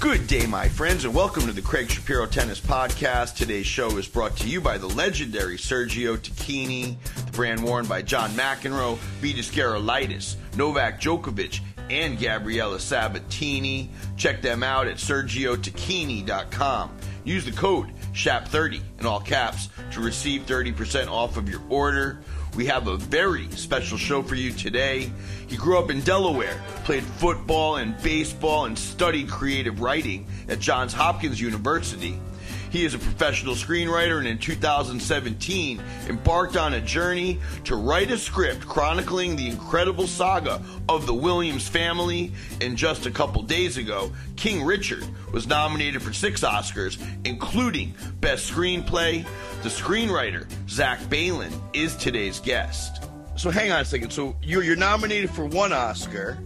Good day, my friends, and welcome to the Craig Shapiro Tennis Podcast. Today's show is brought to you by the legendary Sergio Tacchini, the brand worn by John McEnroe, Vitas Gerulaitis, Novak Djokovic, and Gabriella Sabatini. Check them out at sergiotacchini.com. Use the code SHAP30 in all caps to receive 30% off of your order. We have a very special show for you today. He grew up in Delaware, played football and baseball, and studied creative writing at Johns Hopkins University. He is a professional screenwriter and in 2017 embarked on a journey to write a script chronicling the incredible saga of the Williams family. And just a couple days ago, King Richard was nominated for six Oscars, including Best Screenplay. The screenwriter, Zach Baylin, is today's guest. So hang on a second. So you're, you're nominated for one Oscar,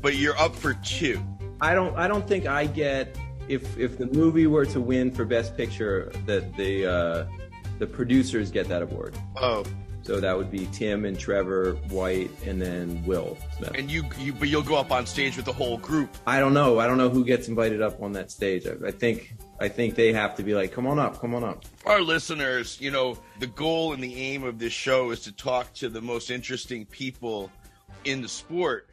but you're up for two. I don't. I don't think I get if if the movie were to win for Best Picture, that the uh, the producers get that award. Oh, So that would be Tim and Trevor White, and then Will Smith. and you, you, but you'll go up on stage with the whole group. I don't know. I don't know who gets invited up on that stage. I, I think I think they have to be like, come on up, come on up. Our listeners, you know, the goal and the aim of this show is to talk to the most interesting people in the sport.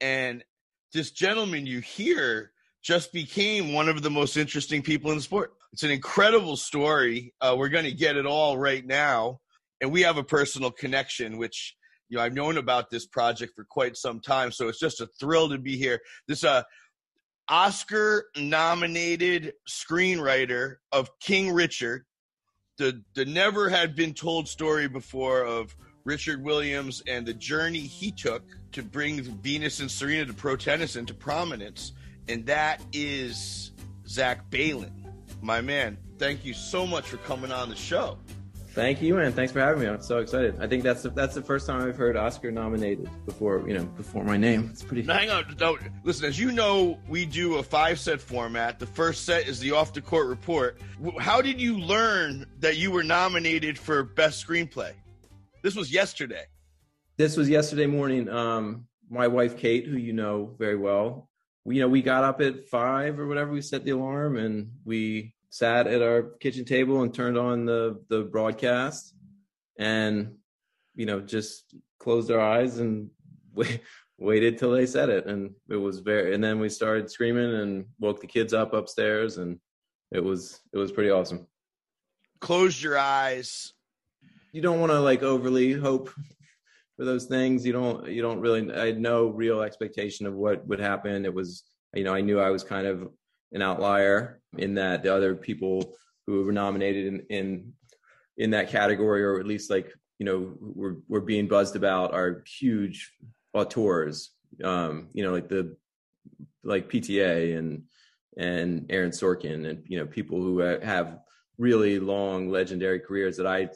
And this gentleman you hear just became one of the most interesting people in the sport. It's an incredible story. Uh, we're going to get it all right now. And we have a personal connection, which, you know, I've known about this project for quite some time. So it's just a thrill to be here. This, uh, Oscar nominated screenwriter of King Richard, the the never had been told story before of Richard Williams and the journey he took to bring Venus and Serena to pro tennis into prominence, and that is Zach Baylin, my man. Thank you so much for coming on the show. Thank you, and thanks for having me. I'm so excited. I think that's the, that's the first time I've heard Oscar nominated before you know before my name. It's pretty. Now, hang on, no, listen. As you know, we do a five set format. The first set is the off the court report. How did you learn that you were nominated for best screenplay? This was yesterday. This was yesterday morning. Um, my wife Kate, who you know very well, we, you know, we got up at five or whatever. We set the alarm and we sat at our kitchen table and turned on the the broadcast, and you know, just closed our eyes and wait, waited till they said it. And it was very. And then we started screaming and woke the kids up upstairs, and it was it was pretty awesome. Close your eyes. you don't want to like overly hope for those things. You don't you don't really I had no real expectation of what would happen. It was you know, I knew I was kind of an outlier in that the other people who were nominated in in, in that category or at least like, you know, were were being buzzed about are huge auteurs. Um, you know, like the like PTA and and Aaron Sorkin and you know people who have really long legendary careers that I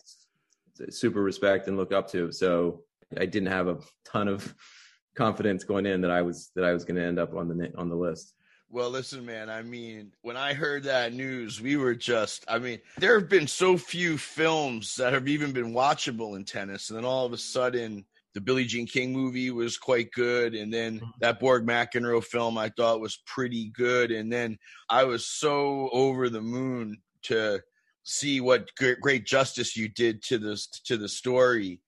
super respect and look up to. So I didn't have a ton of confidence going in that I was that I was going to end up on the on the list. Well, listen, man. I mean, when I heard that news, we were just, I mean, there have been so few films that have even been watchable in tennis. And then all of a sudden, the Billie Jean King movie was quite good. And then mm-hmm. that Borg McEnroe film I thought was pretty good. And then I was so over the moon to see what great, great justice you did to this to the story.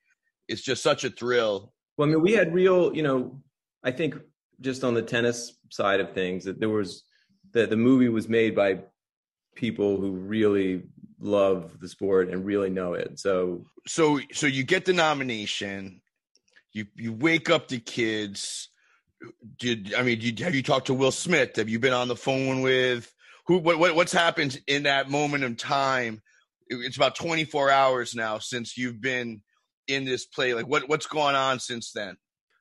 It's just such a thrill. Well, I mean, we had real, you know, I think just on the tennis side of things that there was that the movie was made by people who really love the sport and really know it. So so so you get the nomination you you wake up the kids did i mean did, have you talked to will smith have you been on the phone with who what, what what's happened in that moment of time it's about 24 hours now since you've been in this play? Like what what's going on since then?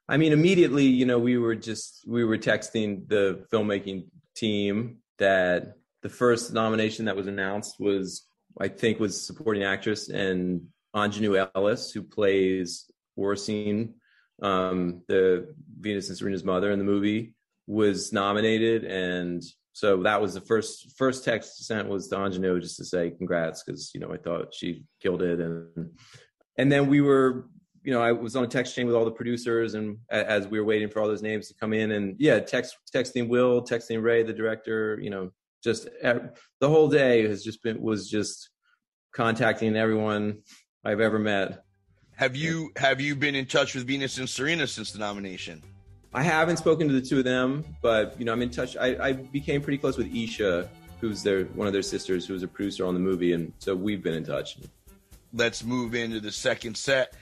I mean, immediately, you know, we were just we were texting the filmmaking team that the first nomination that was announced was, I think, was supporting actress and Aunjanue Ellis, who plays Oracene, um, the Venus and Serena's mother in the movie, was nominated, and so that was the first first text sent was to Aunjanue just to say congrats because you know I thought she killed it, and and then we were you know, I was on a text chain with all the producers, and as we were waiting for all those names to come in, and yeah, text texting Will, texting Ray, the director, you know, just the whole day has just been was just contacting everyone I've ever met. Have you have you been in touch with Venus and Serena since the nomination? I haven't spoken to the two of them, but you know, I'm in touch. I, I became pretty close with Isha, who's their one of their sisters, who was a producer on the movie, and so we've been in touch. Let's move into the second set.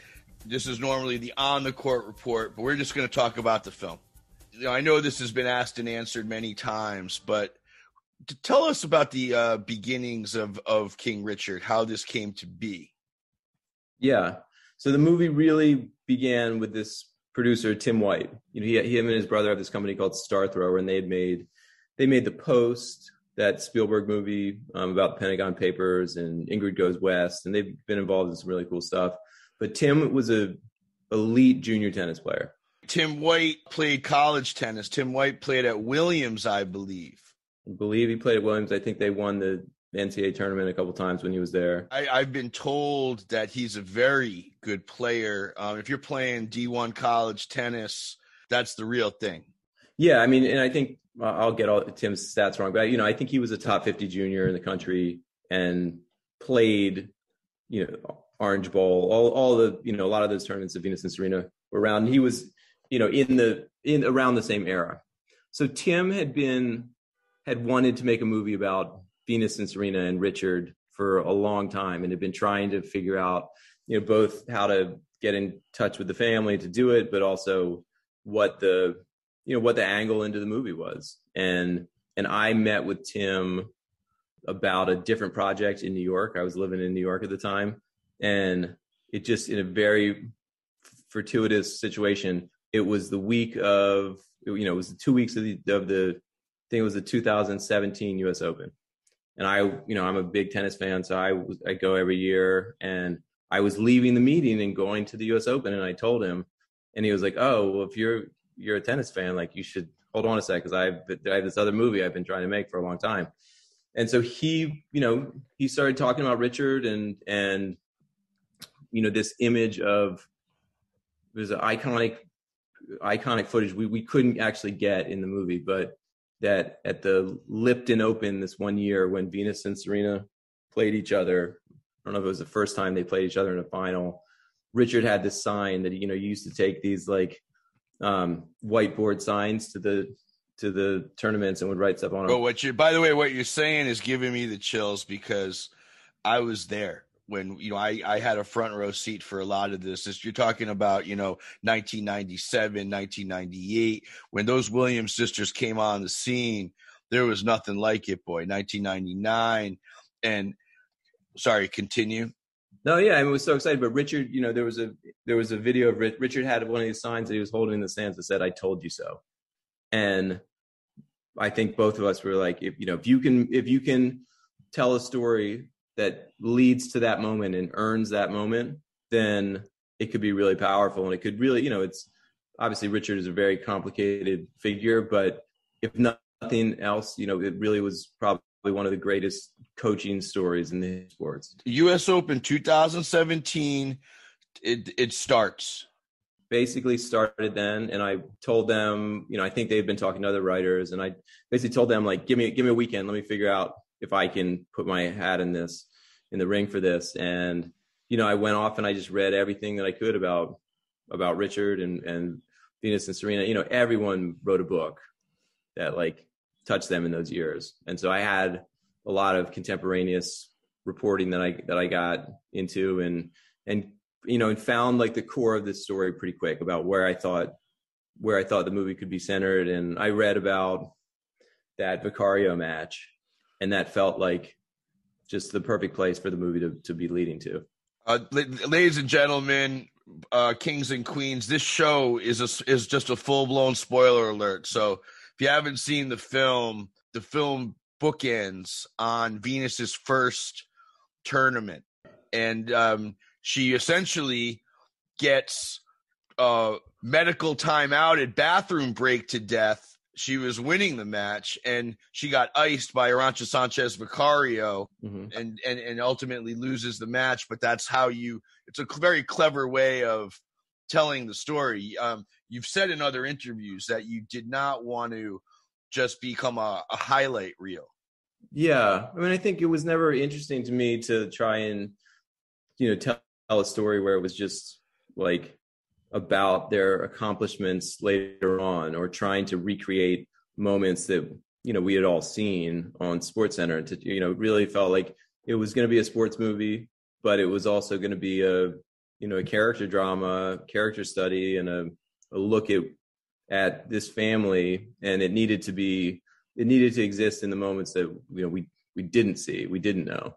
This is normally the on the court report, but we're just going to talk about the film. You know, I know this has been asked and answered many times, but tell us about the uh, beginnings of of King Richard, how this came to be. Yeah, so the movie really began with this producer Tim White. You know, he, him and his brother have this company called Star Thrower, and they had made they made the Post, that Spielberg movie um, about the Pentagon Papers, and Ingrid Goes West, and they've been involved in some really cool stuff. But Tim was a elite junior tennis player. Tim White played college tennis. Tim White played at Williams, I believe. I believe he played at Williams. I think they won the NCAA tournament a couple times when he was there. I, have been told that he's a very good player. Um, if you're playing D1 college tennis, that's the real thing. Yeah, I mean, and I think I'll get all Tim's stats wrong, but you know, I think he was a top 50 junior in the country and played, you know, Orange Bowl, all all the you know a lot of those tournaments of Venus and Serena were around. He was, you know, in the in around the same era. So Tim had been had wanted to make a movie about Venus and Serena and Richard for a long time and had been trying to figure out, you know, both how to get in touch with the family to do it, but also what the, you know, what the angle into the movie was. And and I met with Tim about a different project in New York. I was living in New York at the time, and it just in a very fortuitous situation. It was the week of you know it was the two weeks of the of the I think it was the 2017 U.S. Open, and I, you know, I'm a big tennis fan, so I I go every year, and I was leaving the meeting and going to the U.S. Open, and I told him, and he was like, "Oh, well, if you're you're a tennis fan, like you should hold on a sec, because I have I have this other movie I've been trying to make for a long time." And so he, you know, he started talking about Richard and and you know this image of there's an iconic iconic footage we we couldn't actually get in the movie, but that at the Lipton Open this one year when Venus and Serena played each other, I don't know if it was the first time they played each other in a final. Richard had this sign that you know used to take these like um, whiteboard signs to the to the tournaments and would write stuff on them. But what you by the way, what you're saying is giving me the chills because I was there when you know I, I had a front row seat for a lot of this. Is you're talking about you know 1997, 1998 when those Williams sisters came on the scene. There was nothing like it, boy. 1999, and sorry, continue. No, yeah, I was so excited. But Richard, you know, there was a there was a video of Richard had one of these signs that he was holding in the stands that said "I told you so," and I think both of us were like, if you know, if you can if you can tell a story that leads to that moment and earns that moment, then it could be really powerful. And it could really, you know, it's obviously Richard is a very complicated figure, but if nothing else, you know, it really was probably one of the greatest coaching stories in the sports. U.S. Open 2017, it it starts. Basically started then, and I told them, you know, I think they've been talking to other writers, and I basically told them like, give me give me a weekend, let me figure out if I can put my hat in this in the ring for this. And you know, I went off and I just read everything that I could about about Richard and and Venus and Serena. You know, everyone wrote a book that like touched them in those years, and so I had a lot of contemporaneous reporting that I that I got into and and you know and found like the core of this story pretty quick about where I thought where I thought the movie could be centered and I read about that Vicario match and that felt like just the perfect place for the movie to, to be leading to. Uh, ladies and gentlemen, uh, kings and queens, this show is a, is just a full blown spoiler alert. So if you haven't seen the film, the film bookends on Venus's first tournament, and um, she essentially gets uh, medical timeout at bathroom break to death she was winning the match and she got iced by Arantxa Sanchez Vicario mm-hmm. and, and and ultimately loses the match. But that's how you. It's a very clever way of telling the story. Um, you've said in other interviews that you did not want to just become a, a highlight reel. Yeah, I mean, I think it was never interesting to me to try and you know tell, tell a story where it was just like about their accomplishments later on or trying to recreate moments that you know we had all seen on sports center to you know really felt like it was going to be a sports movie but it was also going to be a you know a character drama character study and a, a look at at this family and it needed to be it needed to exist in the moments that you know we we didn't see we didn't know.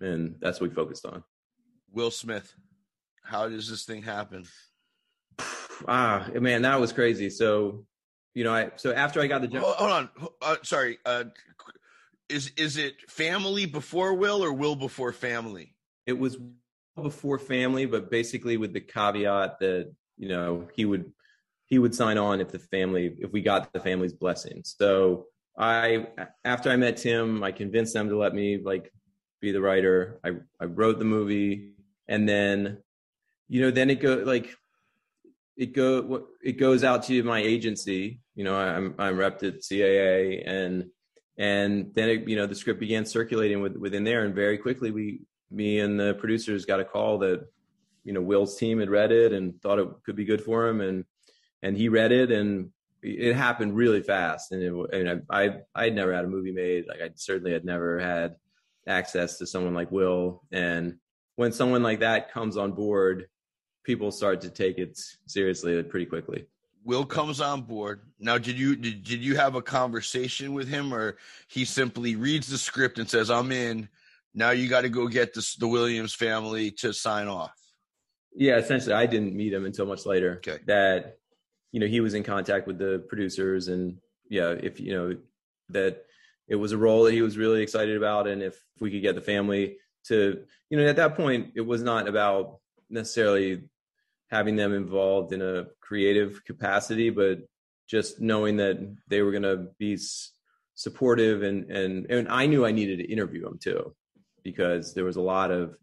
And that's what we focused on. Will smith how does this thing happen? Ah man that was crazy. So you know i so after i got the job hold on. Uh, sorry uh is is it family before will or will before family? It was before family but basically with the caveat that you know he would he would sign on if the family if we got the family's blessing so i after i met tim i convinced them to let me like be the writer. I i wrote the movie. And then you know then it go like it go it goes out to my agency. You know i'm i'm repped at caa and and then it, you know the script began circulating with, within there. And very quickly we me and the producers got a call that you know will's team had read it and thought it could be good for him. And and he read it and it happened really fast and, it, and I, I i'd never had a movie made like i certainly had never had access to someone like will and when someone like that comes on board people start to take it seriously pretty quickly. Will comes on board. Now did you did, did you have a conversation with him or he simply reads the script and says i'm in now you got to go get the, the williams family to sign off yeah essentially i didn't meet him until much later. Okay. That you know he was in contact with the producers and yeah if you know that it was a role that he was really excited about and if we could get the family to you know at that point it was not about necessarily having them involved in a creative capacity but just knowing that they were going to be supportive and and and I knew I needed to interview him too because there was a lot of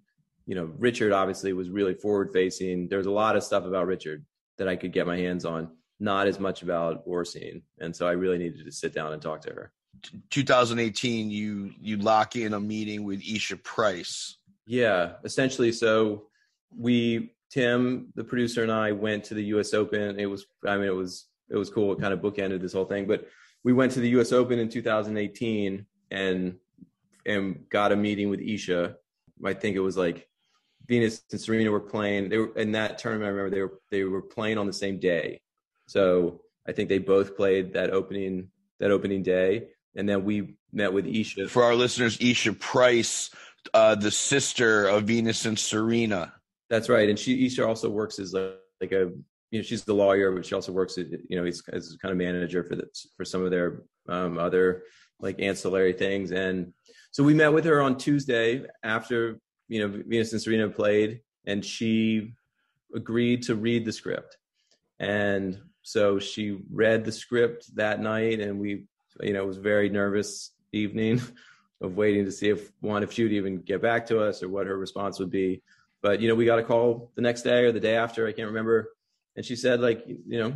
you know Richard obviously was really forward facing there was a lot of stuff about Richard that I could get my hands on not as much about Oracene and so I really needed to sit down and talk to her 2018 you you lock in a meeting with Isha Price yeah essentially so we Tim, the producer, and I went to the U.S. Open. It was, I mean, it was it was cool. It kind of bookended this whole thing. But we went to the U.S. Open in 2018 and and got a meeting with Isha. I think it was like Venus and Serena were playing. They were in that tournament. I remember they were they were playing on the same day. So I think they both played that opening that opening day, and then we met with Isha. For our listeners, Isha Price, uh, the sister of Venus and Serena. That's right, and she Isha also works as like, like a you know she's the lawyer, but she also works as you know as, as kind of manager for the for some of their um, other like ancillary things. And so we met with her on Tuesday after you know Venus and Serena played, and she agreed to read the script. And so she read the script that night, and we you know it was very nervous evening of waiting to see if one if she would even get back to us or what her response would be. But you know we got a call the next day or the day after i can't remember and she said like you know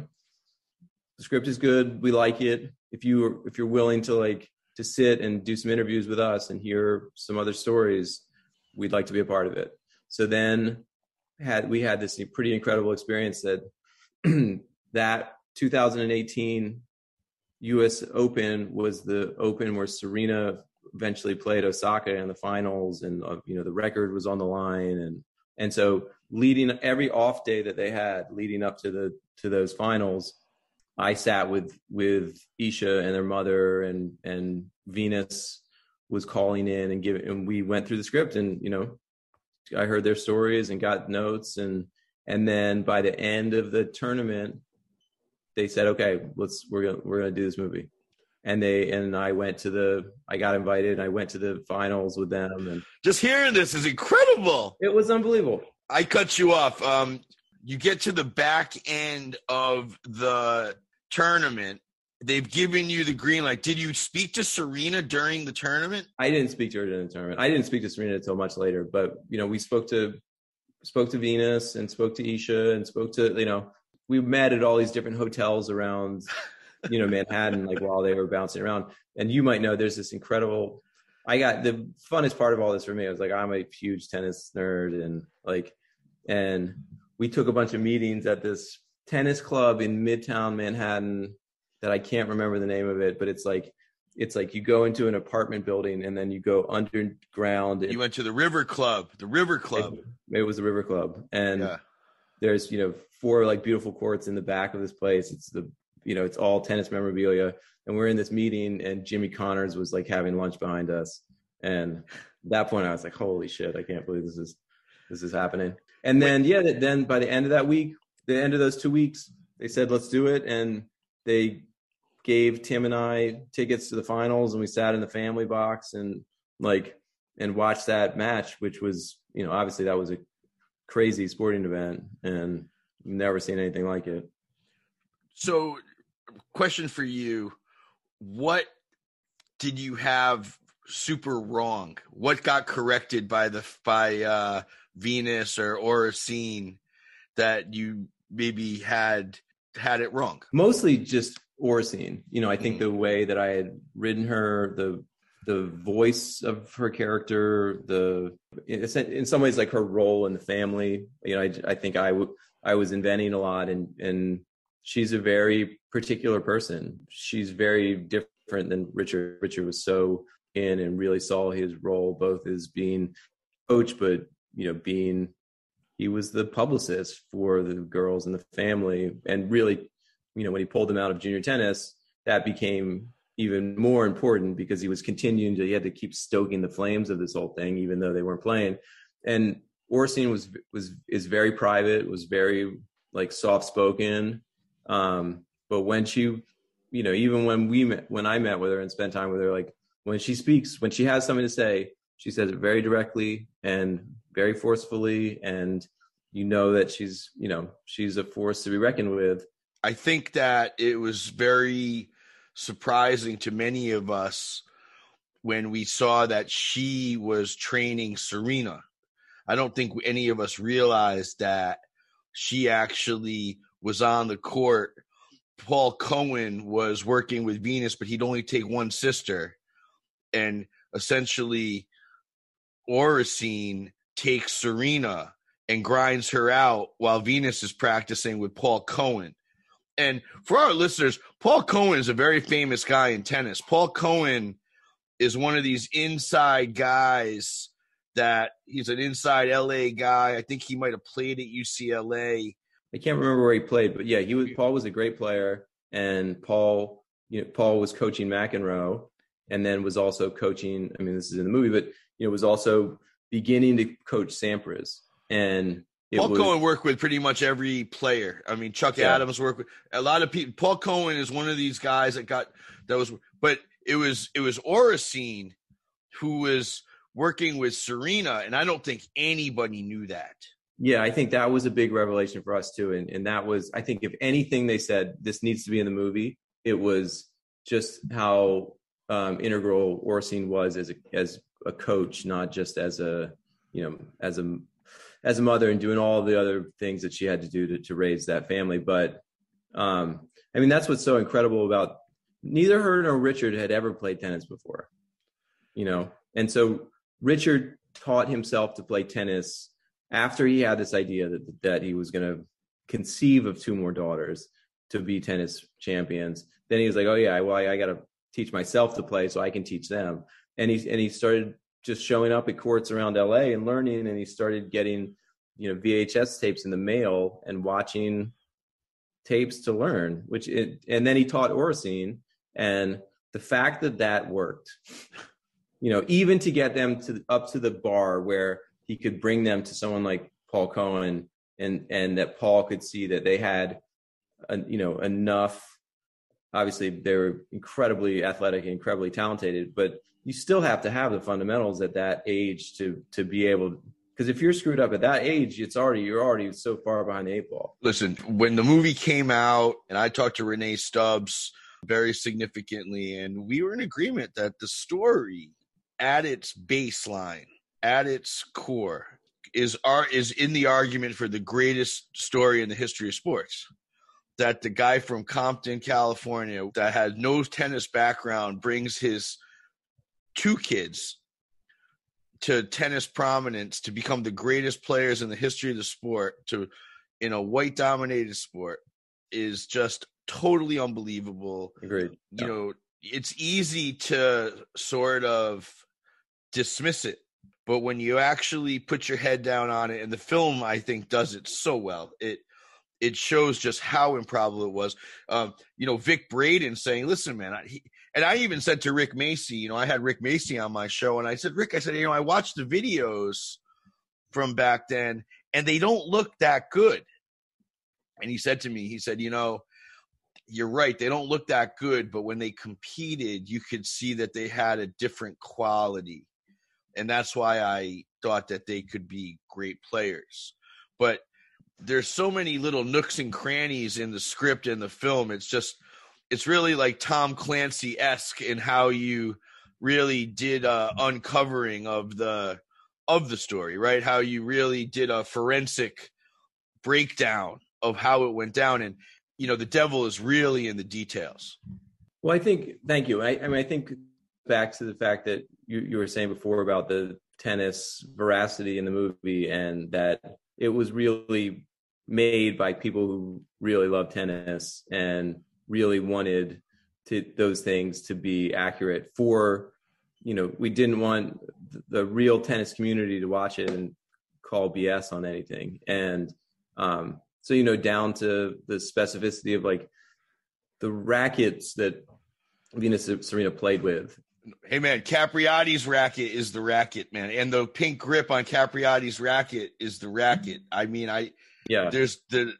the script is good. We like it. If you if you're willing to like to sit and do some interviews with us and hear some other stories we'd like to be a part of it. So then had we had this pretty incredible experience that that 2018 US Open was the Open where Serena eventually played Osaka in the finals, and uh, you know the record was on the line, and and so leading every off day that they had leading up to the to those finals, I sat with with Isha and their mother and and Venus was calling in and giving and we went through the script and you know I heard their stories and got notes and and then by the end of the tournament they said okay let's we're gonna we're gonna do this movie and they and I went to the I got invited and I went to the finals with them and just hearing this is incredible. It was unbelievable. I cut you off. Um you get to the back end of the tournament. They've given you the green light. Did you speak to Serena during the tournament? I didn't speak to her during the tournament. I didn't speak to Serena until much later, but you know, we spoke to spoke to Venus and spoke to Isha and spoke to you know we met at all these different hotels around you know Manhattan like while they were bouncing around. And you might know there's this incredible. I got the funnest part of all this for me. I was like I'm a huge tennis nerd and like and we took a bunch of meetings at this tennis club in Midtown Manhattan that I can't remember the name of it, but it's like it's like you go into an apartment building and then you go underground. And, you went to the River Club, the River Club. It, it was the River Club, and yeah. there's you know four like beautiful courts in the back of this place. It's the you know it's all tennis memorabilia, and we're in this meeting, and Jimmy Connors was like having lunch behind us, and at that point I was like, holy shit, I can't believe this is this is happening. And then yeah, then by the end of that week, the end of those two weeks, they said let's do it, and they gave Tim and I tickets to the finals, and we sat in the family box and like and watched that match, which was you know obviously that was a crazy sporting event and never seen anything like it. So, question for you: What did you have super wrong? What got corrected by the by uh, Venus or Oracene that you maybe had had it wrong? Mostly just Oracene. You know, I think mm-hmm. the way that I had written her, the the voice of her character, the in some ways like her role in the family. You know, I, I think I I was inventing a lot, and and she's a very particular person. She's very different than Richard. Richard was so in and really saw his role both as being coach, but you know, being he was the publicist for the girls and the family, and really you know, when he pulled them out of junior tennis, that became even more important because he was continuing to, he had to keep stoking the flames of this whole thing, even though they weren't playing. And Oracene was, was, is very private, was very like soft spoken. Um, but when she, you know, even when we met, when I met with her and spent time with her, like when she speaks, when she has something to say, she says it very directly and very forcefully. And you know that she's, you know, she's a force to be reckoned with. I think that it was very surprising to many of us when we saw that she was training Serena. I don't think any of us realized that she actually was on the court. Paul Cohen was working with Venus, but he'd only take one sister. And essentially, Oracene takes Serena and grinds her out while Venus is practicing with Paul Cohen. And for our listeners, Paul Cohen is a very famous guy in tennis. Paul Cohen is one of these inside guys that he's an inside LA guy. I think he might have played at UCLA. I can't remember where he played, but yeah, he was Paul was a great player and Paul you know Paul was coaching McEnroe and then was also coaching I mean this is in the movie but you know was also beginning to coach Sampras and Paul was, Cohen worked with pretty much every player. I mean, Chuck yeah. Adams worked with a lot of people. Paul Cohen is one of these guys that got that was, but it was it was Oracene who was working with Serena, and I don't think anybody knew that. Yeah, I think that was a big revelation for us too, and and that was I think if anything they said this needs to be in the movie, it was just how um, integral Oracene was as a as a coach, not just as a you know as a as a mother and doing all the other things that she had to do to, to raise that family. But um, I mean, that's what's so incredible about neither her nor Richard had ever played tennis before, you know? And so Richard taught himself to play tennis after he had this idea that, that he was going to conceive of two more daughters to be tennis champions. Then he was like, oh yeah, well, I, I got to teach myself to play so I can teach them. And he, and he started just showing up at courts around LA and learning and he started getting you know VHS tapes in the mail and watching tapes to learn which it and then he taught Oracene and the fact that that worked you know even to get them to up to the bar where he could bring them to someone like Paul Cohen and and that Paul could see that they had a, you know enough obviously they were incredibly athletic and incredibly talented but you still have to have the fundamentals at that age to to be able because if you're screwed up at that age it's already you're already so far behind the eight ball listen when the movie came out and i talked to Rennae stubbs very significantly and we were in agreement that the story at its baseline at its core is are is in the argument for the greatest story in the history of sports. That the guy from Compton, California, that had no tennis background, brings his two kids to tennis prominence to become the greatest players in the history of the sport to in a white dominated sport is just totally unbelievable. Agreed. You know, it's easy to sort of dismiss it, but when you actually put your head down on it, and the film I think does it so well, it it shows just how improbable it was. Um, you know, Vic Braden saying, "Listen, man," I, he, and I even said to Rick Macci, you know, I had Rick Macci on my show, and I said, Rick, I said, you know, I watched the videos from back then, and they don't look that good. And he said to me, he said, you know, you're right, they don't look that good, but when they competed, you could see that they had a different quality. And that's why I thought that they could be great players. But there's so many little nooks and crannies in the script and the film. It's just it's really like Tom Clancy esque in how you really did a uncovering of the of the story, right? How you really did a forensic breakdown of how it went down, and you know the devil is really in the details. Well, I think thank you. I, I mean, I think back to the fact that you, you were saying before about the tennis veracity in the movie, and that it was really made by people who really love tennis and really wanted to those things to be accurate for you know we didn't want the real tennis community to watch it and call bs on anything. And um so you know down to the specificity of like the rackets that venus serena played with. Hey man capriati's racket is the racket man. And the pink grip on capriati's racket is the racket. I mean i yeah. there's the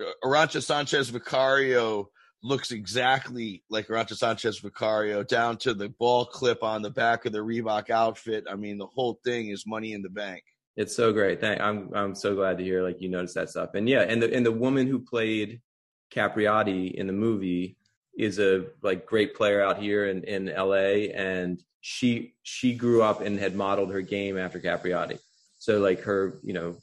uh, Arantxa Sanchez Vicario looks exactly like Arantxa Sanchez Vicario, down to the ball clip on the back of the Reebok outfit. I mean, the whole thing is money in the bank. It's so great. Thank, I'm I'm so glad to hear like you noticed that stuff. And yeah, and the and the woman who played Capriati in the movie is a like great player out here in in LA, and she she grew up and had modeled her game after Capriati. So like her you know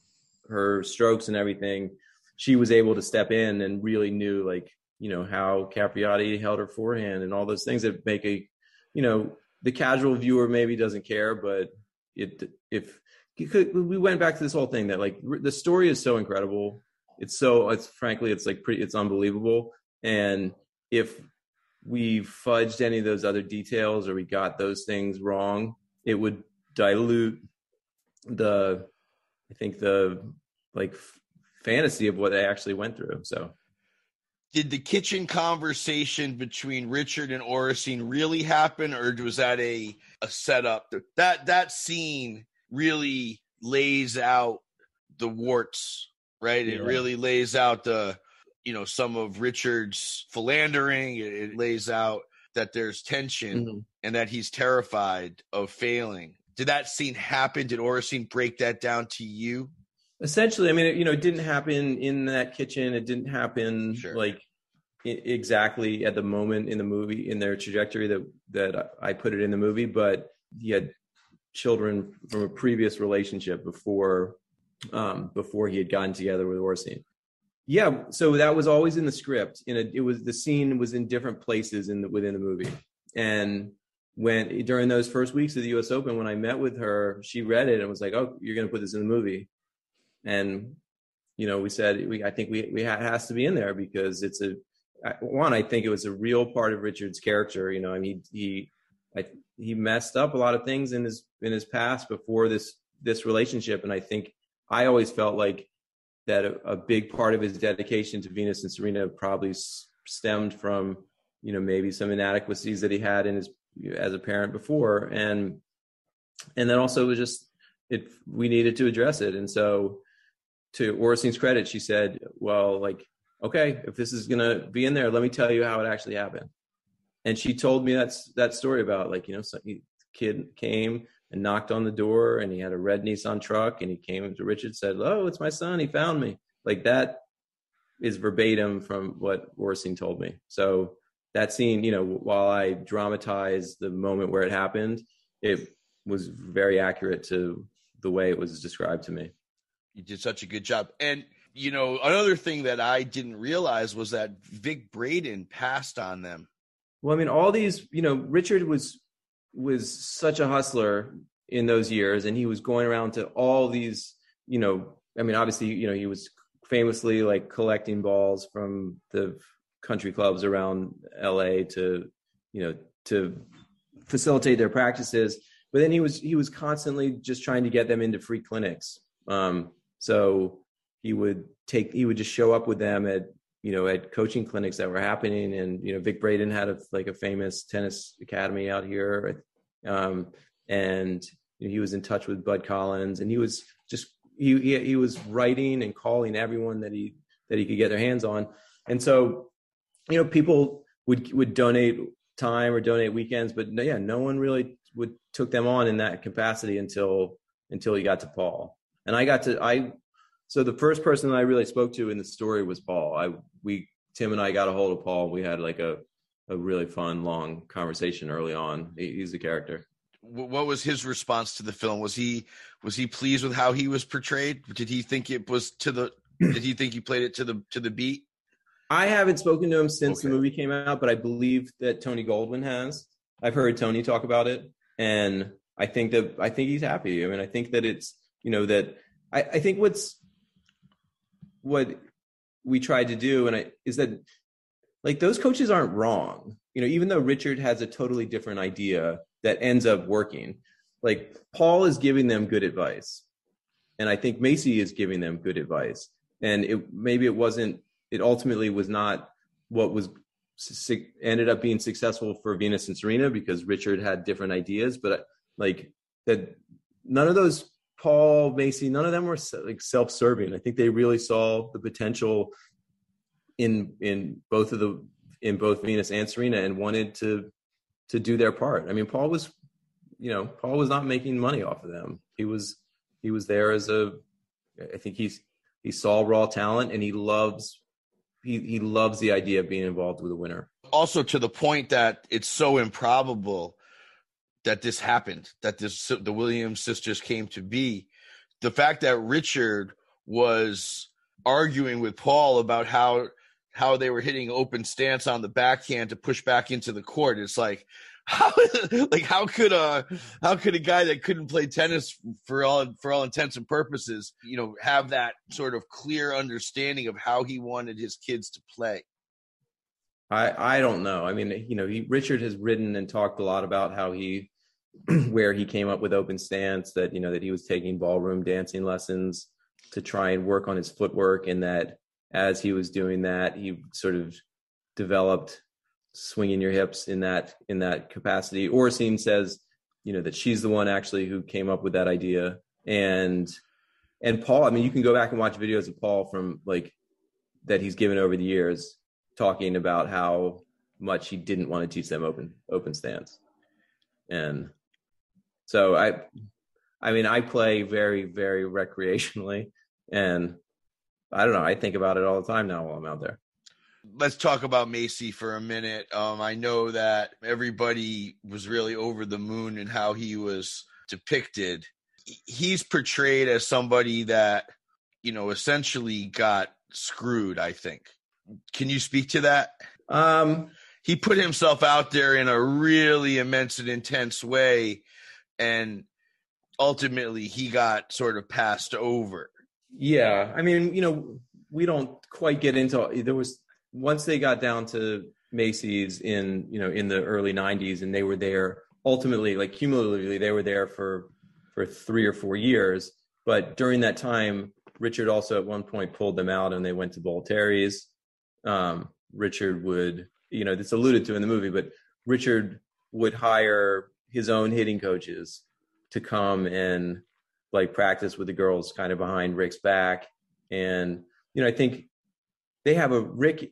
her strokes and everything, she was able to step in and really knew like you know how Capriati held her forehand and all those things that make a you know the casual viewer maybe doesn't care, but it if we went back to this whole thing that like the story is so incredible, it's so it's frankly it's like pretty it's unbelievable, and if we fudged any of those other details or we got those things wrong, it would dilute the I think the like fantasy of what they actually went through. So did the kitchen conversation between Richard and Oracene really happen, or was that a a setup? That that scene really lays out the warts, right? Yeah. It really lays out the you know some of Richard's philandering. It, it lays out that there's tension mm-hmm. and that he's terrified of failing. Did that scene happen? Did Oracene break that down to you? Essentially, I mean, it, you know, it didn't happen in that kitchen. It didn't happen sure. like exactly at the moment in the movie in their trajectory that that I put it in the movie, but he had children from a previous relationship before um, before he had gotten together with Oracene. Yeah, so that was always in the script. In a, it was the scene was in different places in the, within the movie, and when during those first weeks of the U.S. Open, when I met with her, she read it and was like, "Oh, you're going to put this in the movie," and you know, we said we I think we we ha- has to be in there because it's a one, I think it was a real part of Richard's character. You know, I mean, he I, he messed up a lot of things in his in his past before this this relationship, and I think I always felt like that a, a big part of his dedication to Venus and Serena probably stemmed from you know maybe some inadequacies that he had in his as a parent before, and and then also it was just it we needed to address it, and so to Oracene's credit, she said, well, like okay, if this is gonna be in there, let me tell you how it actually happened. And she told me that's that story about like you know, some kid came and knocked on the door, and he had a red Nissan truck, and he came to Richard said, "Oh, it's my son. He found me." Like that is verbatim from what Oracene told me. So that scene, you know, while I dramatized the moment where it happened, it was very accurate to the way it was described to me. You did such a good job. And you know, another thing that I didn't realize was that Vic Braden passed on them. Well, I mean, all these, you know, Richard was was such a hustler in those years, and he was going around to all these, you know, I mean, obviously, you know, he was famously like collecting balls from the country clubs around LA to, you know, to facilitate their practices. But then he was he was constantly just trying to get them into free clinics. Um, so he would take he would just show up with them at you know at coaching clinics that were happening. And you know Vic Braden had a like a famous tennis academy out here um, and you know, he was in touch with Bud Collins. And he was just he, he he was writing and calling everyone that he that he could get their hands on. And so you know people would would donate time or donate weekends but yeah no one really would took them on in that capacity until until he got to Paul. And I got to I so the first person that I really spoke to in the story was Paul. I we Tim and I got a hold of Paul. We had like a a really fun long conversation early on. He, he's a character. What was his response to the film? Was he was he pleased with how he was portrayed? Did he think it was to the did he think he played it to the to the beat? I haven't spoken to him since okay. the movie came out, but I believe that Tony Goldwyn has. I've heard Tony talk about it, and I think that I think he's happy. I mean, I think that it's you know that I, I think what's what we tried to do and I, is that like those coaches aren't wrong. You know even though richard has a totally different idea that ends up working like paul is giving them good advice and i think Macci is giving them good advice. And it maybe it wasn't it ultimately was not what was ended up being successful for venus and serena because richard had different ideas but like that none of those Paul Macci, none of them were like self-serving. I think they really saw the potential in in both of the in both Venus and Serena and wanted to to do their part. I mean, Paul was, you know, Paul was not making money off of them. He was he was there as a I think he's he saw raw talent and he loves he he loves the idea of being involved with a winner. Also to the point that it's so improbable that this happened, that this the Williams sisters came to be. The fact that Richard was arguing with Paul about how how they were hitting open stance on the backhand to push back into the court. It's like how like how could a how could a guy that couldn't play tennis for all for all intents and purposes, you know, have that sort of clear understanding of how he wanted his kids to play? I I don't know. I mean, you know, he Richard has written and talked a lot about how he where he came up with open stance that you know that he was taking ballroom dancing lessons to try and work on his footwork and that as he was doing that he sort of developed swinging your hips in that in that capacity. Oracene says you know that she's the one actually who came up with that idea. And and Paul I mean you can go back and watch videos of Paul from like that he's given over the years talking about how much he didn't want to teach them open open stance. And so I, I mean, I play very, very recreationally, and I don't know. I think about it all the time now while I'm out there. Let's talk about Macci for a minute. Um, I know that everybody was really over the moon and how he was depicted. He's portrayed as somebody that, you know, essentially got screwed. I think. Can you speak to that? Um, he put himself out there in a really immense and intense way and ultimately he got sort of passed over. Yeah, I mean, you know, we don't quite get into there was once they got down to Macci's in you know in the early '90s, and they were there ultimately, like cumulatively, they were there for for three or four years. But during that time, Richard also at one point pulled them out, and they went to Bollettieri's. Um, Richard would, you know, this alluded to in the movie, but Richard would hire his own hitting coaches to come and like practice with the girls kind of behind Rick's back. And, you know, I think they have a Rick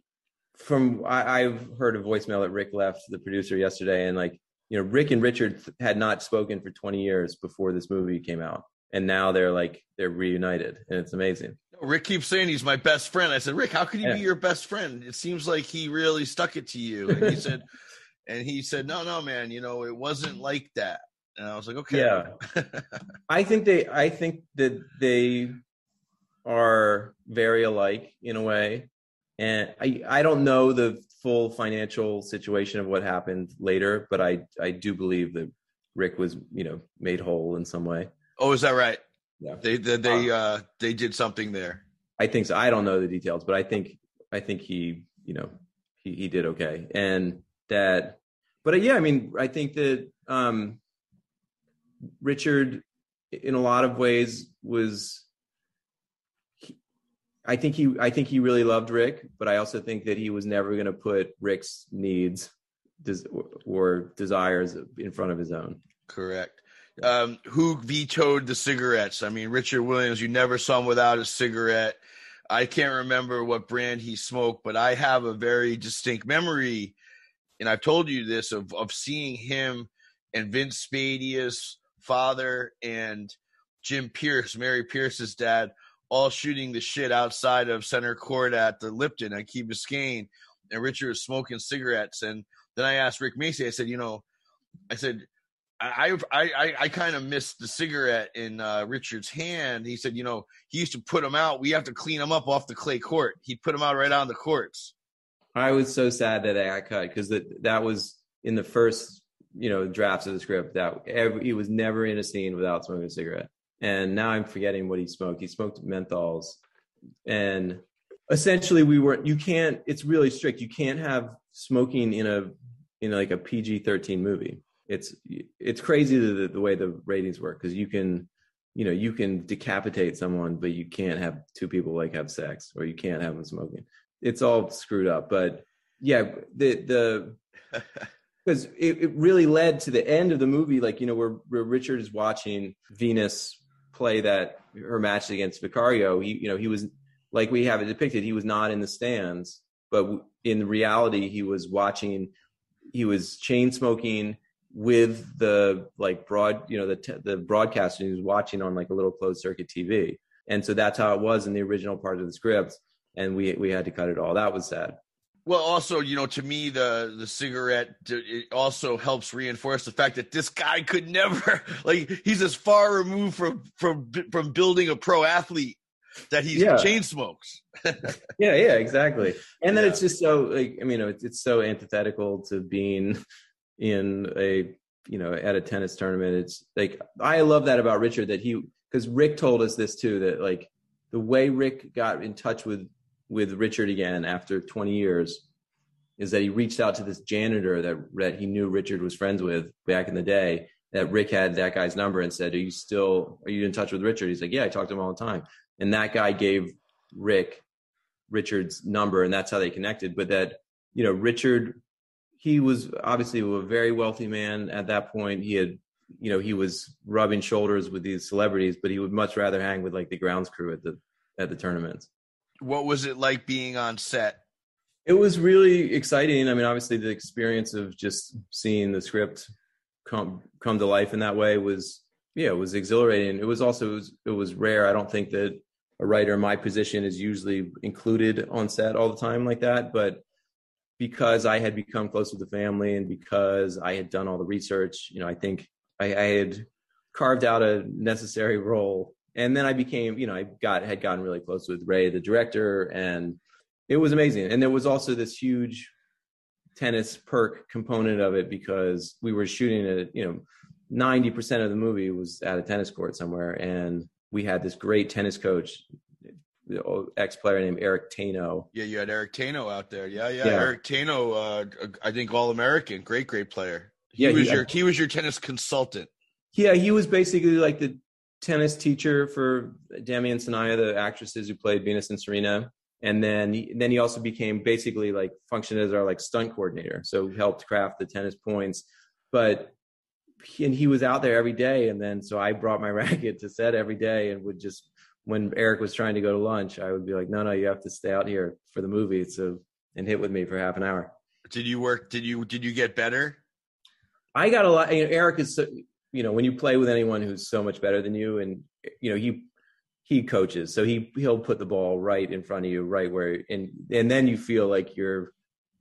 from I, have heard a voicemail that Rick left the producer yesterday and like, you know, Rick and Richard had not spoken for 20 years before this movie came out. And now they're like they're reunited and it's amazing. Rick keeps saying he's my best friend. I said, Rick, how could he yeah. be your best friend? It seems like he really stuck it to you. And he said, and he said, "No, no, man, you know, it wasn't like that." And I was like, "Okay." Yeah. I think they I think that they are very alike in a way. And I, I don't know the full financial situation of what happened later, but I, I do believe that Rick was, you know, made whole in some way. Oh, is that right? Yeah. They they they, uh, they did something there. I think so. I don't know the details, but I think I think he, you know, he, he did okay. And that but uh, yeah, I mean, I think that um Richard in a lot of ways was I think he I think he really loved Rick, but I also think that he was never going to put Rick's needs des- or desires in front of his own. Correct. Um, who vetoed the cigarettes? I mean, Richard Williams. You never saw him without a cigarette. I can't remember what brand he smoked, but I have a very distinct memory, and I've told you this of of seeing him and Vince Spadea's father and Jim Pierce, Mary Pierce's dad, all shooting the shit outside of center court at the Lipton at Key Biscayne, and Richard was smoking cigarettes. And then I asked Rick Macci, I said, you know, I said, I I I, I kind of missed the cigarette in uh, Richard's hand. He said, you know, he used to put them out. We have to clean them up off the clay court. He'd put them out right on the courts. I was so sad that I got cut because that that was in the first you know drafts of the script that every, he was never in a scene without smoking a cigarette and now I'm forgetting what he smoked. He smoked menthols, and essentially we were. You can't. It's really strict. You can't have smoking in a in like a PG-13 movie. It's it's crazy the, the way the ratings work because you can you know you can decapitate someone but you can't have two people like have sex or you can't have them smoking it's all screwed up but yeah the the because it, it really led to the end of the movie like you know where, where richard is watching venus play that her match against Vicario, he you know he was like we have it depicted. He was not in the stands, but in reality, he was watching. He was chain smoking with the like broad you know the t- the broadcaster he was watching on like a little closed circuit TV, and so that's how it was in the original part of the script, and we we had to cut it all. That was sad. Well, also, you know, to me, the the cigarette uh, it also helps reinforce the fact that this guy could never like he's as far removed from from from building a pro athlete that he yeah. chain smokes. yeah, yeah, exactly. And then yeah. it's just so like I mean, it's, it's so antithetical to being in a you know at a tennis tournament. It's like I love that about Richard that he because Rick told us this too that like the way Rick got in touch with with Richard again after 20 years is that he reached out to this janitor that that he knew Richard was friends with back in the day. That Rick had that guy's number and said, "Are you still are you in touch with Richard?" He's like, "Yeah, I talk to him all the time." And that guy gave Rick Richard's number, and that's how they connected. But that you know, Richard, he was obviously a very wealthy man at that point. He had you know he was rubbing shoulders with these celebrities, but he would much rather hang with like the grounds crew at the at the tournaments what was it like being on set? It was really exciting. I mean, obviously, the experience of just seeing the script come come to life in that way was yeah, it was exhilarating. It was also it was, it was rare. I don't think that a writer in my position is usually included on set all the time like that, but because I had become close with the family and because I had done all the research, you know, I think I, I had carved out a necessary role and then I became, you know, I got had gotten really close with Ray, the director, and it was amazing. And there was also this huge tennis perk component of it because we were shooting it, you know, ninety percent of the movie was at a tennis court somewhere, and we had this great tennis coach, ex player named Eric Taino. Yeah, you had Eric Taino out there. Yeah, yeah, yeah. Eric Taino, uh, I think All American, great, great player. He yeah, was he, your he was your tennis consultant. Yeah, he was basically like the tennis teacher for Demi and Saniyya, the actresses who played Venus and Serena. And then, he, then he also became basically like functioned as our like stunt coordinator. So he helped craft the tennis points, but he, and he was out there every day. And then, so I brought my racket to set every day and would just, when Eric was trying to go to lunch, I would be like, no, no, you have to stay out here for the movie. So, and hit with me for half an hour. Did you work? Did you, did you get better? I got a lot. You know, Eric is you know when you play with anyone who's so much better than you and you know he he coaches so he he'll put the ball right in front of you right where and and then you feel like you're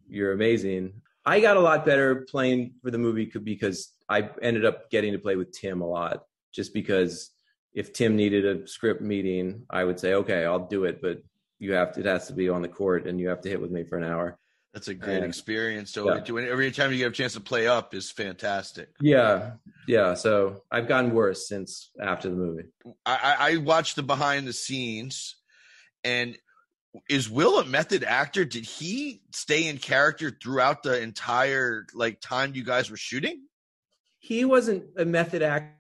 you're amazing i got a lot better playing for the movie because i ended up getting to play with tim a lot just because if Tim needed a script meeting, I would say, okay, I'll do it, but you have to, it has to be on the court and you have to hit with me for an hour. That's a great and, experience. So yeah. every time you get a chance to play up is fantastic. Yeah, yeah. So I've gotten worse since after the movie. I, I watched the behind the scenes, and is Will a method actor? Did he stay in character throughout the entire like time you guys were shooting? He wasn't a method actor.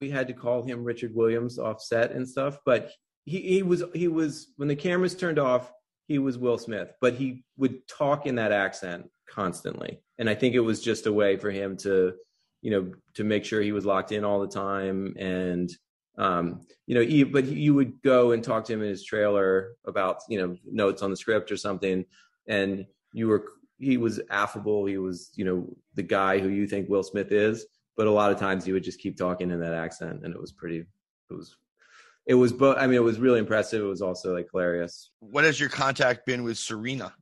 We had to call him Richard Williams off set and stuff, but he, he was he was when the cameras turned off he was Will Smith, but he would talk in that accent constantly. And I think it was just a way for him to, you know, to make sure he was locked in all the time. And, um, you know, he, but you would go and talk to him in his trailer about, you know, notes on the script or something. And you were, he was affable. He was, you know, the guy who you think Will Smith is. But a lot of times he would just keep talking in that accent. And it was pretty, it was it was but I mean it was really impressive. It was also like hilarious. What has your contact been with Serena?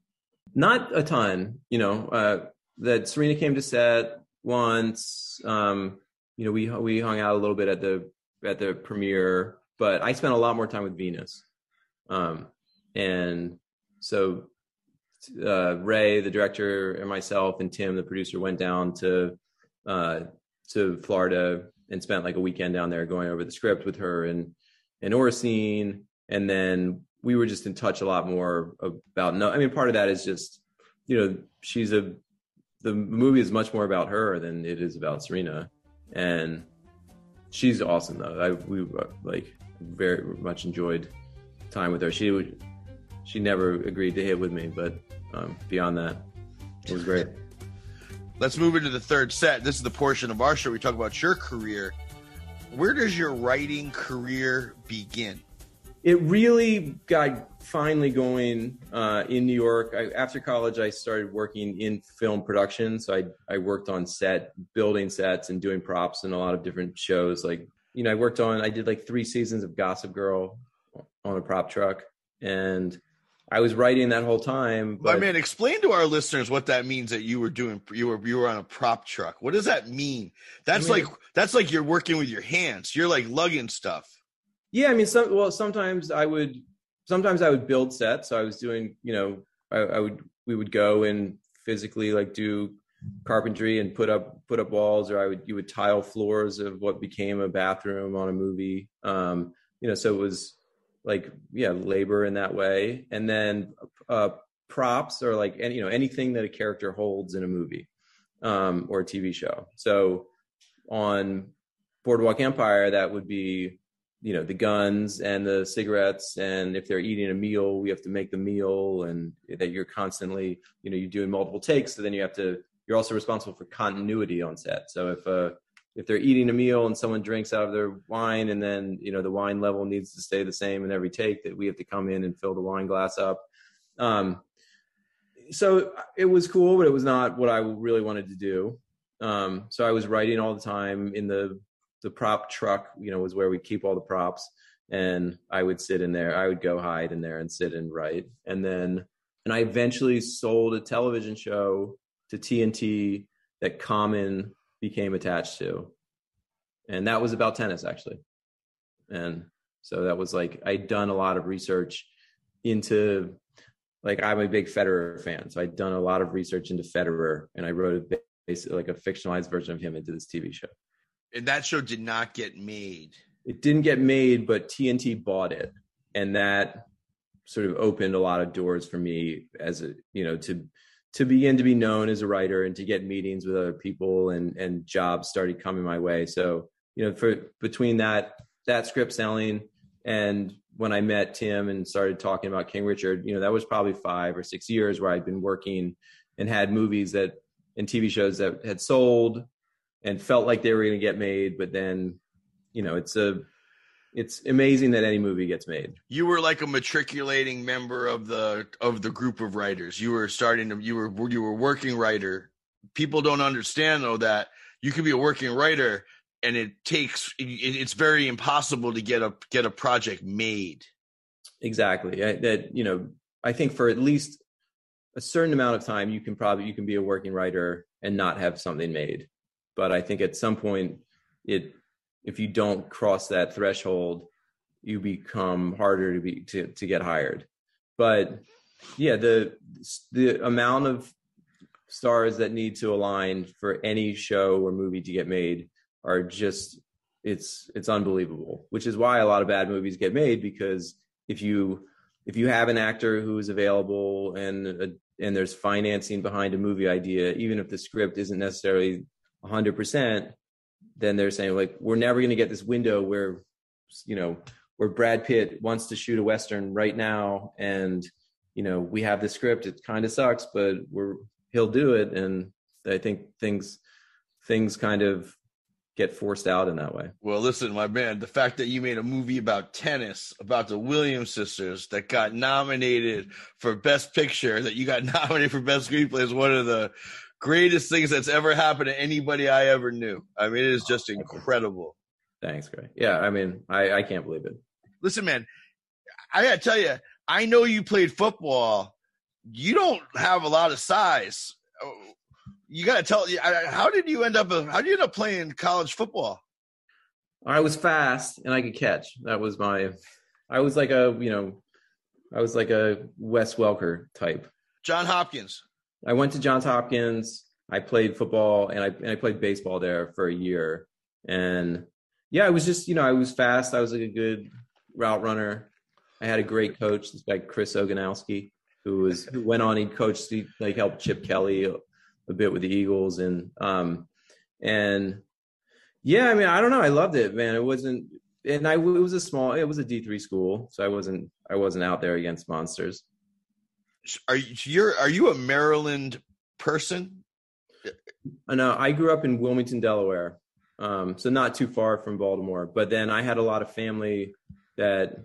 Not a ton, you know. Uh, that Serena came to set once. Um, you know, we we hung out a little bit at the at the premiere, but I spent a lot more time with Venus. Um, and so uh, Ray, the director, and myself and Tim, the producer, went down to uh, to Florida and spent like a weekend down there going over the script with her and and Oracene, and then we were just in touch a lot more about. No, I mean, part of that is just you know she's a the movie is much more about her than it is about Serena, and she's awesome though. I we like very much enjoyed time with her. She would she never agreed to hit with me, but um, beyond that, it was great. Let's move into the third set. This is the portion of our show we talk about your career where does your writing career begin? It really got finally going uh, in New York. I, after college, I started working in film production. So I, I worked on set, building sets, and doing props in a lot of different shows. Like, you know, I worked on, I did like three seasons of Gossip Girl on a prop truck. And I was writing that whole time. But I mean, explain to our listeners what that means that you were doing. You were you were on a prop truck. What does that mean? That's I mean, like that's like you're working with your hands. You're like lugging stuff. Yeah, I mean, some well, sometimes I would sometimes I would build sets. So I was doing, you know, I, I would we would go and physically like do carpentry and put up put up walls, or I would you would tile floors of what became a bathroom on a movie. Um, you know, so it was like yeah labor in that way. And then uh, props or like any you know anything that a character holds in a movie um, or a tv show. So on boardwalk empire that would be you know the guns and the cigarettes. And if they're eating a meal we have to make the meal and that you're constantly you know you're doing multiple takes. So then you have to you're also responsible for continuity on set. So if a if they're eating a meal and someone drinks out of their wine and then you know the wine level needs to stay the same in every take that we have to come in and fill the wine glass up. Um, so it was cool but it was not what i really wanted to do. Um, so i was writing all the time in the the prop truck you know was where we keep all the props. And i would sit in there i would go hide in there and sit and write. And then and i eventually sold a television show to tnt that common became attached to. And that was about tennis actually. And so that was like I'd done a lot of research into like I'm a big Federer fan. So I'd done a lot of research into Federer and I wrote a basically like a fictionalized version of him into this TV show. And that show did not get made. It didn't get made, but TNT bought it. And that sort of opened a lot of doors for me as a, you know, to to begin to be known as a writer and to get meetings with other people and and jobs started coming my way. So you know for between that that script selling and when i met tim and started talking about king richard you know that was probably five or six years where i'd been working and had movies that and tv shows that had sold and felt like they were going to get made but then you know it's a it's amazing that any movie gets made. You were like a matriculating member of the of the group of writers. You were starting to you were you were working writer. People don't understand though that you can be a working writer and it takes it's very impossible to get a get a project made. Exactly. I, that you know, I think for at least a certain amount of time you can probably you can be a working writer and not have something made. But I think at some point it if you don't cross that threshold, you become harder to be to, to get hired. But yeah, the the amount of stars that need to align for any show or movie to get made are just it's it's unbelievable which is why a lot of bad movies get made because if you if you have an actor who is available and a, and there's financing behind a movie idea even if the script isn't necessarily 100% then they're saying like we're never going to get this window where you know where Brad Pitt wants to shoot a western right now and you know we have the script it kind of sucks but we're he'll do it and I think things things kind of get forced out in that way. Well, listen, my man, the fact that you made a movie about tennis, about the Williams sisters, that got nominated for Best Picture, that you got nominated for Best Screenplay is one of the greatest things that's ever happened to anybody I ever knew. I mean, it is just incredible. Thanks, Greg. Yeah, I mean, I, I can't believe it. Listen, man, I gotta tell you, I know you played football. You don't have a lot of size you got to tell how did you end up how did you end up playing college football i was fast and i could catch that was my i was like a you know i was like a wes welker type johns hopkins i went to johns hopkins i played football and i, and I played baseball there for a year and yeah i was just you know i was fast i was like a good route runner i had a great coach this guy chris oganowski who was who went on he coached he like helped chip kelly a bit with the Eagles and um and yeah, I mean, I don't know. I loved it, man. It wasn't and I it was a small it was a D3 school, so I wasn't I wasn't out there against monsters. Are you you're are you a Maryland person? Uh, no, I grew up in Wilmington, Delaware. Um, so not too far from Baltimore. But then I had a lot of family that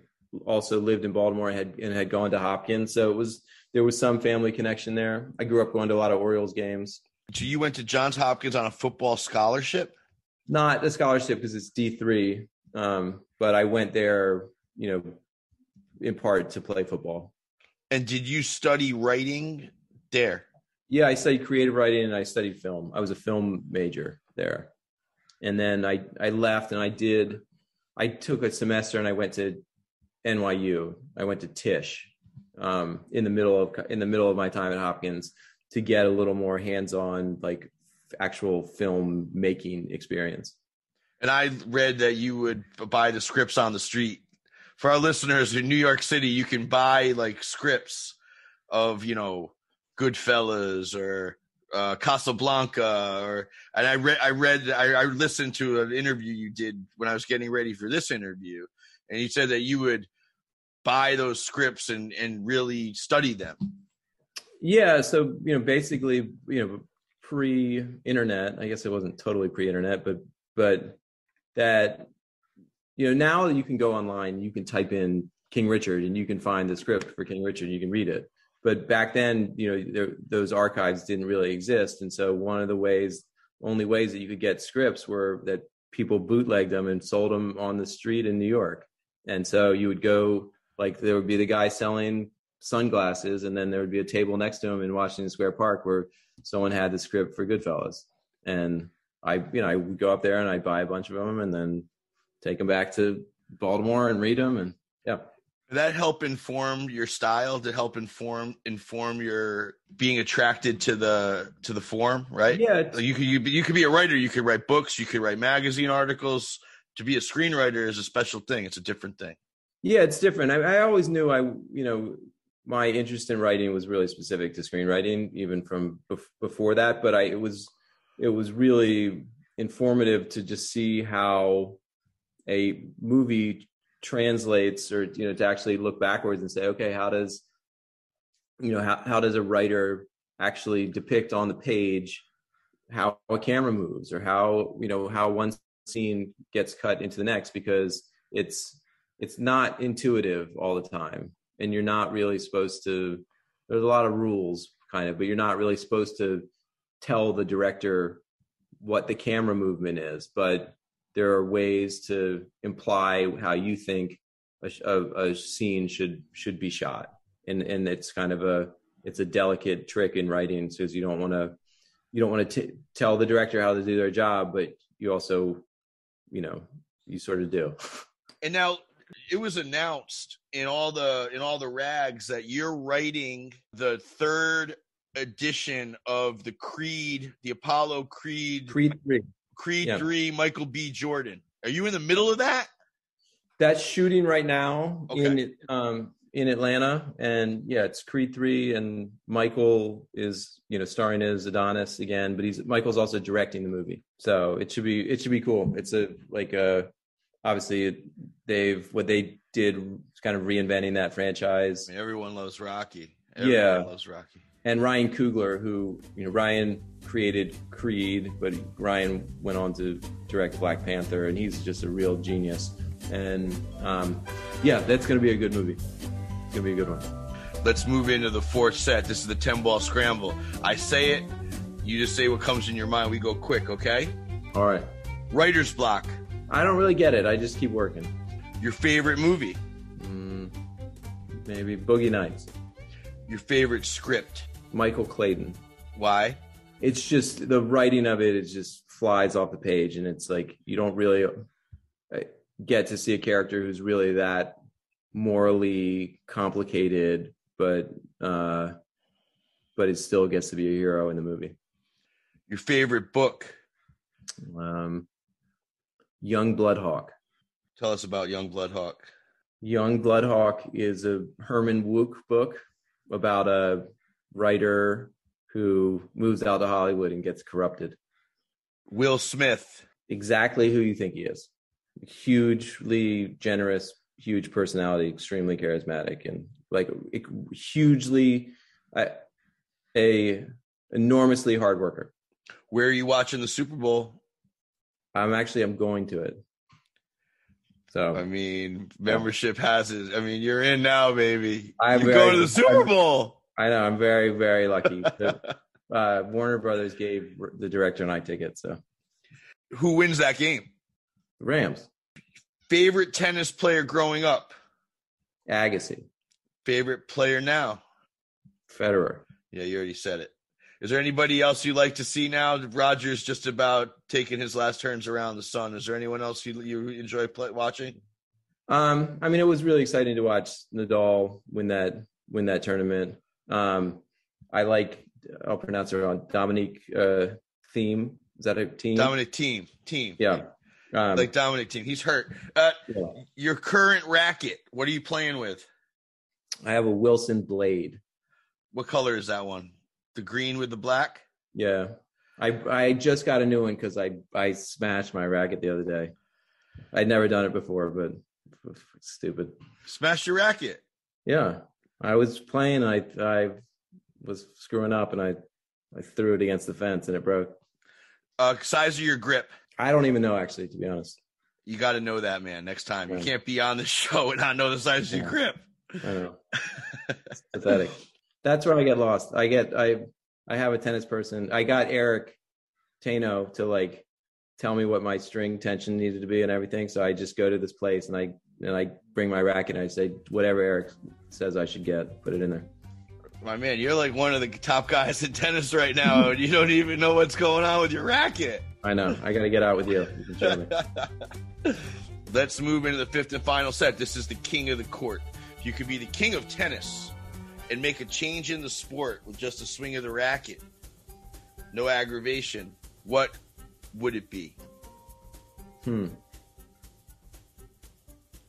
also lived in Baltimore and had and had gone to Hopkins. So it was there was some family connection there. I grew up going to a lot of Orioles games. So you went to Johns Hopkins on a football scholarship? Not a scholarship because it's D three, um, but I went there, you know, in part to play football. And did you study writing there? Yeah, I studied creative writing and I studied film. I was a film major there, and then I I left and I did. I took a semester and I went to NYU. I went to Tisch um, in the middle of in the middle of my time at Hopkins to get a little more hands-on, like actual film making experience. And I read that you would buy the scripts on the street. For our listeners in New York City, you can buy like scripts of you know Goodfellas or uh, Casablanca, or and I read I read I, I listened to an interview you did when I was getting ready for this interview, and you said that you would buy those scripts and and really study them. Yeah so you know basically you know pre-internet i guess it wasn't totally pre-internet but but that you know now you can go online you can type in king richard and you can find the script for king richard and you can read it. But back then you know there, those archives didn't really exist. And so one of the ways only ways that you could get scripts were that people bootlegged them and sold them on the street in new york. And so you would go like there would be the guy selling sunglasses, and then there would be a table next to him in Washington Square Park where someone had the script for Goodfellas, and I, you know, I would go up there and I'd buy a bunch of them, and then take them back to Baltimore and read them, and yeah. Did that help inform your style? To help inform inform your being attracted to the to the form, right? Yeah, you could you, you could be a writer. You could write books. You could write magazine articles. To be a screenwriter is a special thing. It's a different thing. Yeah, it's different. I, I always knew I, you know, my interest in writing was really specific to screenwriting, even from bef- before that. But I, it was, it was really informative to just see how a movie translates, or you know, to actually look backwards and say, okay, how does, you know, how how does a writer actually depict on the page how a camera moves, or how you know how one scene gets cut into the next? Because it's it's not intuitive all the time and you're not really supposed to there's a lot of rules kind of but you're not really supposed to tell the director what the camera movement is. But there are ways to imply how you think a, a, a scene should should be shot and and it's kind of a it's a delicate trick in writing because you don't want to you don't want to tell the director how to do their job but you also you know you sort of do. And now it was announced in all the in all the rags that you're writing the third edition of the Creed, the Apollo Creed, Creed three, Creed yeah. three, Michael B. Jordan. Are you in the middle of that? That's shooting right now okay. in um, in Atlanta, and yeah, it's Creed three, and Michael is you know starring as Adonis again, but he's Michael's also directing the movie, so it should be it should be cool. It's a like a obviously they've what they did kind of reinventing that franchise. I mean, everyone loves Rocky. Everyone yeah, loves Rocky. And Ryan Coogler, who you know, Ryan created Creed, but Ryan went on to direct Black Panther, and he's just a real genius. And um, yeah, that's going to be a good movie. It's going to be a good one. Let's move into the fourth set. This is the 10 ball scramble. I say it, you just say what comes in your mind. We go quick, okay? All right. Writer's block. I don't really get it. I just keep working. Your favorite movie? Mm, maybe Boogie Nights. Your favorite script? Michael Clayton. Why? It's just the writing of it. It just flies off the page, and it's like you don't really uh, get to see a character who's really that morally complicated, but uh, but it still gets to be a hero in the movie. Your favorite book? Um, Youngblood Hawke. Tell us about Youngblood Hawke. Youngblood Hawke is a Herman Wouk book about a writer who moves out to Hollywood and gets corrupted. Will Smith. Exactly who you think he is. Hugely generous, huge personality, extremely charismatic, and like hugely a, a enormously hard worker. Where are you watching the Super Bowl? I'm actually I'm going to it. So I mean, membership has it. I mean, you're in now, baby. I'm you go to the Super Bowl. I know. I'm very, very lucky. the, uh, Warner Brothers gave the director and I tickets. So, who wins that game? The Rams. Favorite tennis player growing up? Agassi. Favorite player now? Federer. Yeah, you already said it. Is there anybody else you'd like to see now? Roger's just about taking his last turns around the sun. Is there anyone else you, you enjoy play, watching? Um, I mean, it was really exciting to watch Nadal win that win that tournament. Um, I like I'll pronounce it wrong. Dominic uh, Thiem. Is that a team? Dominic Team. Team. Yeah. Um, like Dominic Team. He's hurt. Uh, yeah. Your current racket. What are you playing with? I have a Wilson Blade. What color is that one? The green with the black. Yeah, I I just got a new one because I I smashed my racket the other day. I'd never done it before, but stupid. Smashed your racket. Yeah, I was playing. I I was screwing up, and I I threw it against the fence, and it broke. Uh, size of your grip. I don't even know actually, to be honest. You got to know that, man. Next time, yeah. you can't be on the show and not know the size yeah. of your grip. I know. It's pathetic that's where I get lost. I get I I have a tennis person. I got Eric Taino to like tell me what my string tension needed to be and everything. So I just go to this place and I and I bring my racket and I say whatever Eric says I should get, put it in there. My man, you're like one of the top guys in tennis right now, and you don't even know what's going on with your racket. I know. I got to get out with you. you Let's move into the fifth and final set. This is the king of the court. You could be the king of tennis and make a change in the sport with just a swing of the racket, no aggravation, what would it be? Hmm.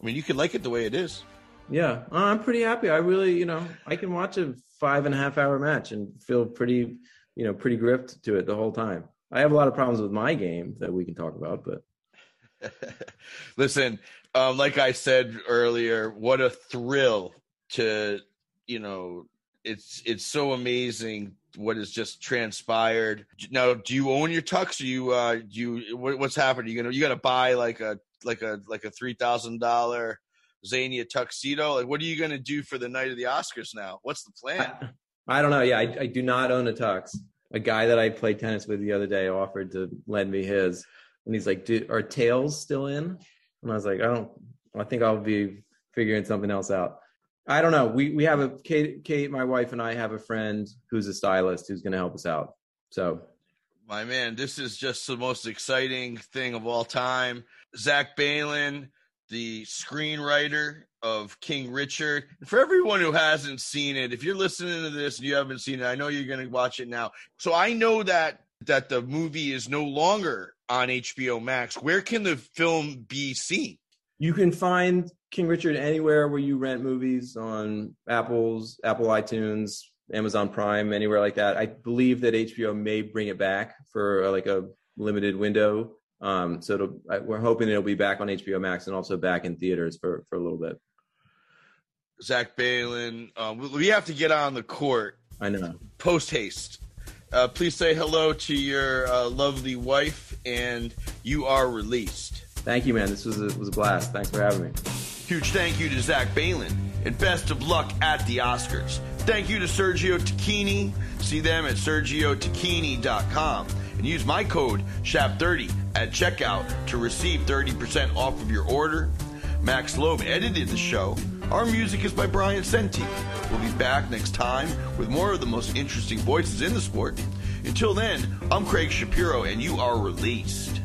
I mean, you can like it the way it is. Yeah, uh, I'm pretty happy. I really, you know, I can watch a five and a half hour match and feel pretty, you know, pretty gripped to it the whole time. I have a lot of problems with my game that we can talk about, but listen, um, like I said earlier, what a thrill to you know, it's it's so amazing what has just transpired. Now, do you own your tux? Do you uh, do you what, what's happening? You gonna you gotta buy like a like a like a three thousand dollar Zegna tuxedo? Like, what are you gonna do for the night of the Oscars now? What's the plan? I, I don't know. Yeah, I, I do not own a tux. A guy that I played tennis with the other day offered to lend me his, and he's like, "Dude, "Are tails still in?" And I was like, "I don't. I think I'll be figuring something else out." I don't know. We we have a Kate, Kate, my wife and I have a friend who's a stylist who's going to help us out. So My man, this is just the most exciting thing of all time. Zach Baylin, the screenwriter of King Richard. For everyone who hasn't seen it, if you're listening to this and you haven't seen it, I know you're going to watch it now. So I know that that the movie is no longer on HBO Max. Where can the film be seen? You can find King Richard anywhere where you rent movies on Apple's Apple iTunes, Amazon Prime, anywhere like that. I believe that HBO may bring it back for like a limited window. Um, so we're hoping it'll be back on HBO Max and also back in theaters for for a little bit. Zach Baylin, uh, we have to get on the court. I know. Post haste. Uh, please say hello to your uh, lovely wife, and you are released. Thank you, man. This was a, was a blast. Thanks for having me. Huge thank you to Zach Baylin, and best of luck at the Oscars. Thank you to Sergio Tacchini. See them at sergiotacchini.com and use my code SHAP30 at checkout to receive 30% off of your order. Max Loeb edited the show. Our music is by Brian Senti. We'll be back next time with more of the most interesting voices in the sport. Until then, I'm Craig Shapiro, and you are released.